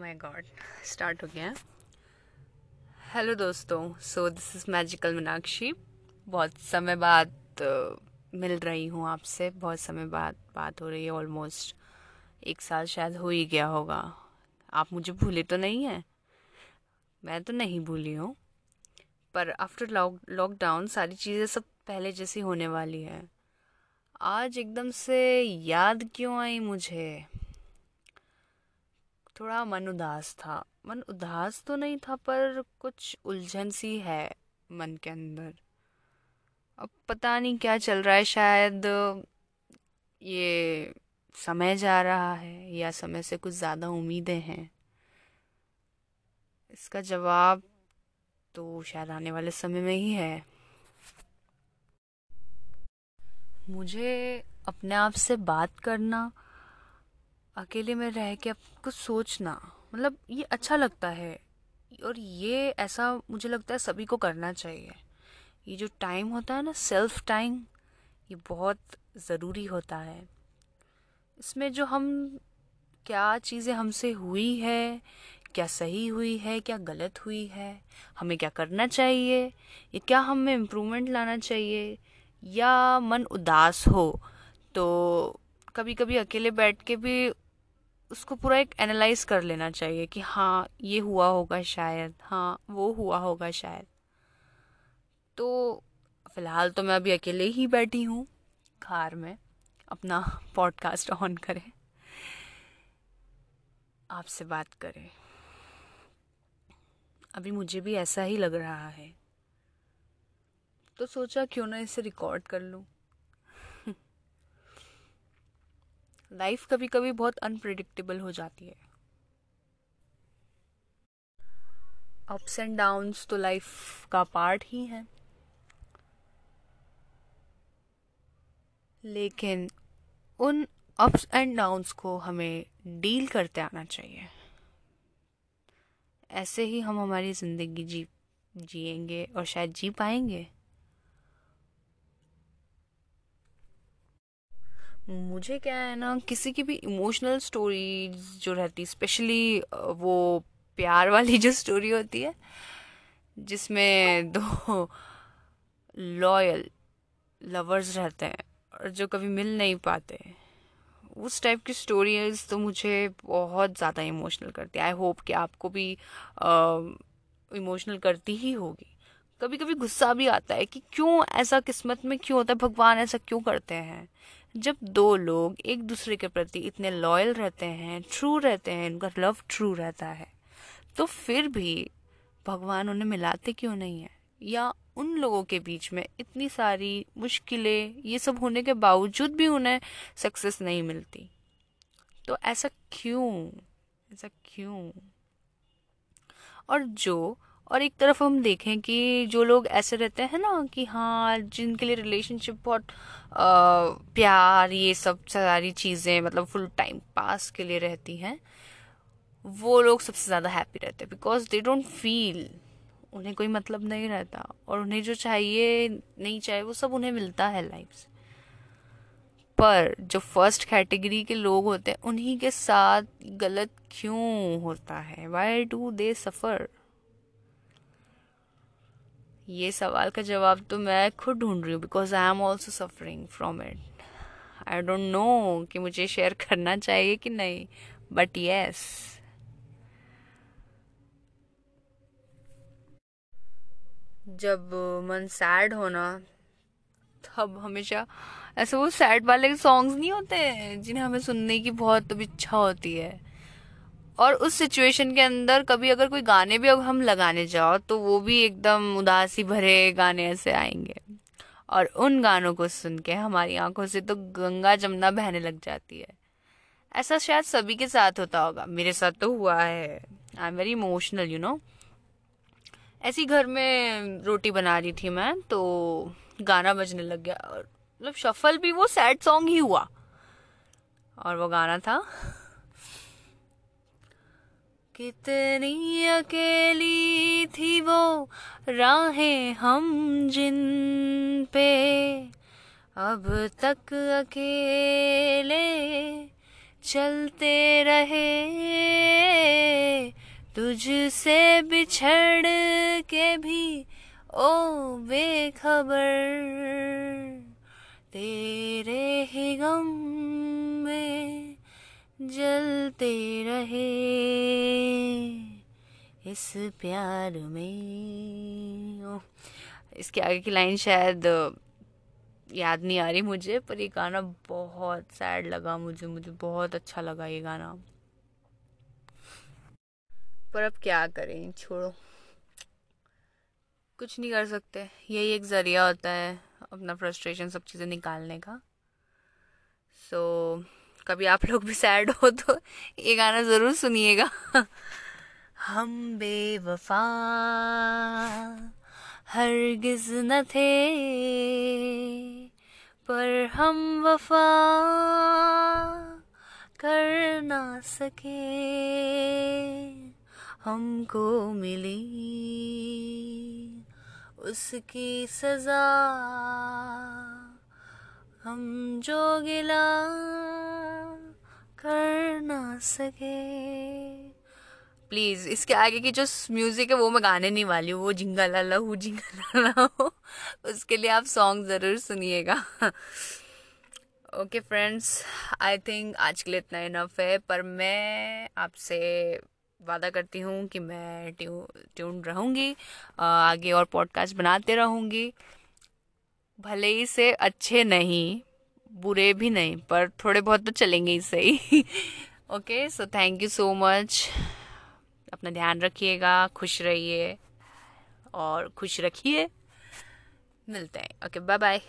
My God start हो गया। Hello दोस्तों so this is magical Meenakshi बहुत समय बाद मिल रही हूँ आपसे। बहुत समय बाद बात हो रही है ऑलमोस्ट एक साल शायद हो ही गया होगा। आप मुझे भूले तो नहीं हैं? मैं तो नहीं भूली हूँ। पर आफ्टर लॉक लॉकडाउन सारी चीज़ें सब पहले जैसी होने वाली है। आज एकदम से याद क्यों आई मुझे? थोड़ा मन उदास था। मन उदास तो नहीं था, पर कुछ उलझन सी है मन के अंदर। अब पता नहीं क्या चल रहा है, शायद ये समय जा रहा है या समय से कुछ ज़्यादा उम्मीदें हैं। इसका जवाब तो शायद आने वाले समय में ही है। मुझे अपने आप से बात करना अकेले में रह के कुछ सोचना मतलब ये अच्छा लगता है। और ये ऐसा मुझे लगता है सभी को करना चाहिए। ये जो टाइम होता है ना, सेल्फ टाइम, ये बहुत ज़रूरी होता है। इसमें जो हम, क्या चीज़ें हमसे हुई है, क्या सही हुई है, क्या गलत हुई है, हमें क्या करना चाहिए, या क्या हमें इम्प्रूवमेंट लाना चाहिए, या मन उदास हो तो कभी कभी अकेले बैठ के भी उसको पूरा एक एनालाइज कर लेना चाहिए कि हाँ ये हुआ होगा शायद हाँ वो हुआ होगा शायद। तो फ़िलहाल तो मैं अभी अकेले ही बैठी हूँ, कार में, अपना पॉडकास्ट ऑन करें। आपसे बात करें। अभी मुझे भी ऐसा ही लग रहा है। तो सोचा क्यों ना इसे रिकॉर्ड कर लूँ। लाइफ कभी कभी बहुत अनप्रिडिक्टेबल हो जाती है। अप्स एंड डाउन्स तो लाइफ का पार्ट ही है। लेकिन उन अप्स एंड डाउन्स को हमें डील करते आना चाहिए। ऐसे ही हम हमारी ज़िंदगी जी, जिएँगे और शायद जी पाएँगे। मुझे क्या है ना, किसी की भी इमोशनल स्टोरी जो रहती स्पेशली वो प्यार वाली जो स्टोरी होती है, जिसमें दो लॉयल लवर्स रहते हैं और जो कभी मिल नहीं पाते, उस टाइप की स्टोरीज तो मुझे बहुत ज़्यादा इमोशनल करती है। आई होप कि आपको भी इमोशनल करती ही होगी। कभी कभी गुस्सा भी आता है कि क्यों ऐसा किस्मत में क्यों होता है, भगवान ऐसा क्यों करते हैं? जब दो लोग एक दूसरे के प्रति इतने लॉयल रहते हैं ट्रू रहते हैं, उनका लव ट्रू रहता है तो फिर भी भगवान उन्हें मिलाते क्यों नहीं है? या उन लोगों के बीच में इतनी सारी मुश्किलें, ये सब होने के बावजूद भी उन्हें सक्सेस नहीं मिलती? तो ऐसा क्यों? ऐसा क्यों? और जो और एक तरफ़ हम देखें कि जो लोग ऐसे रहते हैं ना कि हाँ जिनके लिए रिलेशनशिप बहुत प्यार, ये सब सारी चीज़ें मतलब फुल टाइम पास के लिए रहती हैं, वो लोग सबसे ज़्यादा हैप्पी रहते हैं बिकॉज़ दे डोंट फील उन्हें कोई मतलब नहीं रहता और उन्हें जो चाहिए, नहीं चाहिए, वो सब उन्हें मिलता है लाइफ से। पर जो फ़र्स्ट कैटेगरी के लोग होते हैं, उन्हीं के साथ गलत क्यों होता है? वाई डू दे सफ़र ये सवाल का जवाब तो मैं खुद ढूंढ रही हूँ because I am also suffering from it I don't know कि मुझे शेयर करना चाहिए कि नहीं बट येस जब मन सैड होना तब हमेशा ऐसे वो सैड वाले सॉन्ग्स नहीं होते जिन्हें हमें सुनने की बहुत इच्छा होती है। और उस सिचुएशन के अंदर कभी अगर कोई गाने भी अब हम लगाने जाओ तो वो भी एकदम उदासी भरे गाने ऐसे आएँगे। और उन गानों को सुन के हमारी आँखों से तो गंगा जमुना बहने लग जाती है। ऐसा शायद सभी के साथ होता होगा। मेरे साथ तो हुआ है। I am very emotional you know ऐसी घर में रोटी बना रही थी मैं तो गाना बजने लग गया। और मतलब शफल भी वो सैड सॉन्ग ही हुआ। और वो गाना था कितनी अकेली थी वो राहें हम जिन पे। अब तक अकेले चलते रहे, तुझसे बिछड़ के भी, ओ बेखबर, तेरे इस प्यार में। इसके आगे की लाइन शायद याद नहीं आ रही मुझे पर ये गाना बहुत सैड लगा मुझे मुझे बहुत अच्छा लगा ये गाना। पर अब क्या करें छोड़ो। कुछ नहीं कर सकते यही एक ज़रिया होता है अपना फ्रस्ट्रेशन सब चीज़ें निकालने का। सो so, कभी आप लोग भी सैड हो तो ये गाना ज़रूर सुनिएगा। हम बेवफा, हरगिज न थे, पर हम वफा कर ना सके। हमको मिली उसकी सजा, हम जो गिला कर ना सके। प्लीज़, इसके आगे की जो म्यूज़िक है वो मैं गाने नहीं वाली हूँ, वो जिंगा लाला हूँ जिंगा लाला हो। उसके लिए आप सॉन्ग ज़रूर सुनिएगा। ओके फ्रेंड्स आई थिंक आज के लिए इतना इनफ है, पर मैं आपसे वादा करती हूँ कि मैं ट्यू, ट्यून रहूँगी आगे और पॉडकास्ट बनाते रहूँगी। भले ही से अच्छे नहीं, बुरे भी नहीं, पर थोड़े बहुत तो चलेंगे ही सही। Okay so thank you so much अपना ध्यान रखिएगा खुश रहिए और खुश रखिए। मिलते हैं। Okay bye bye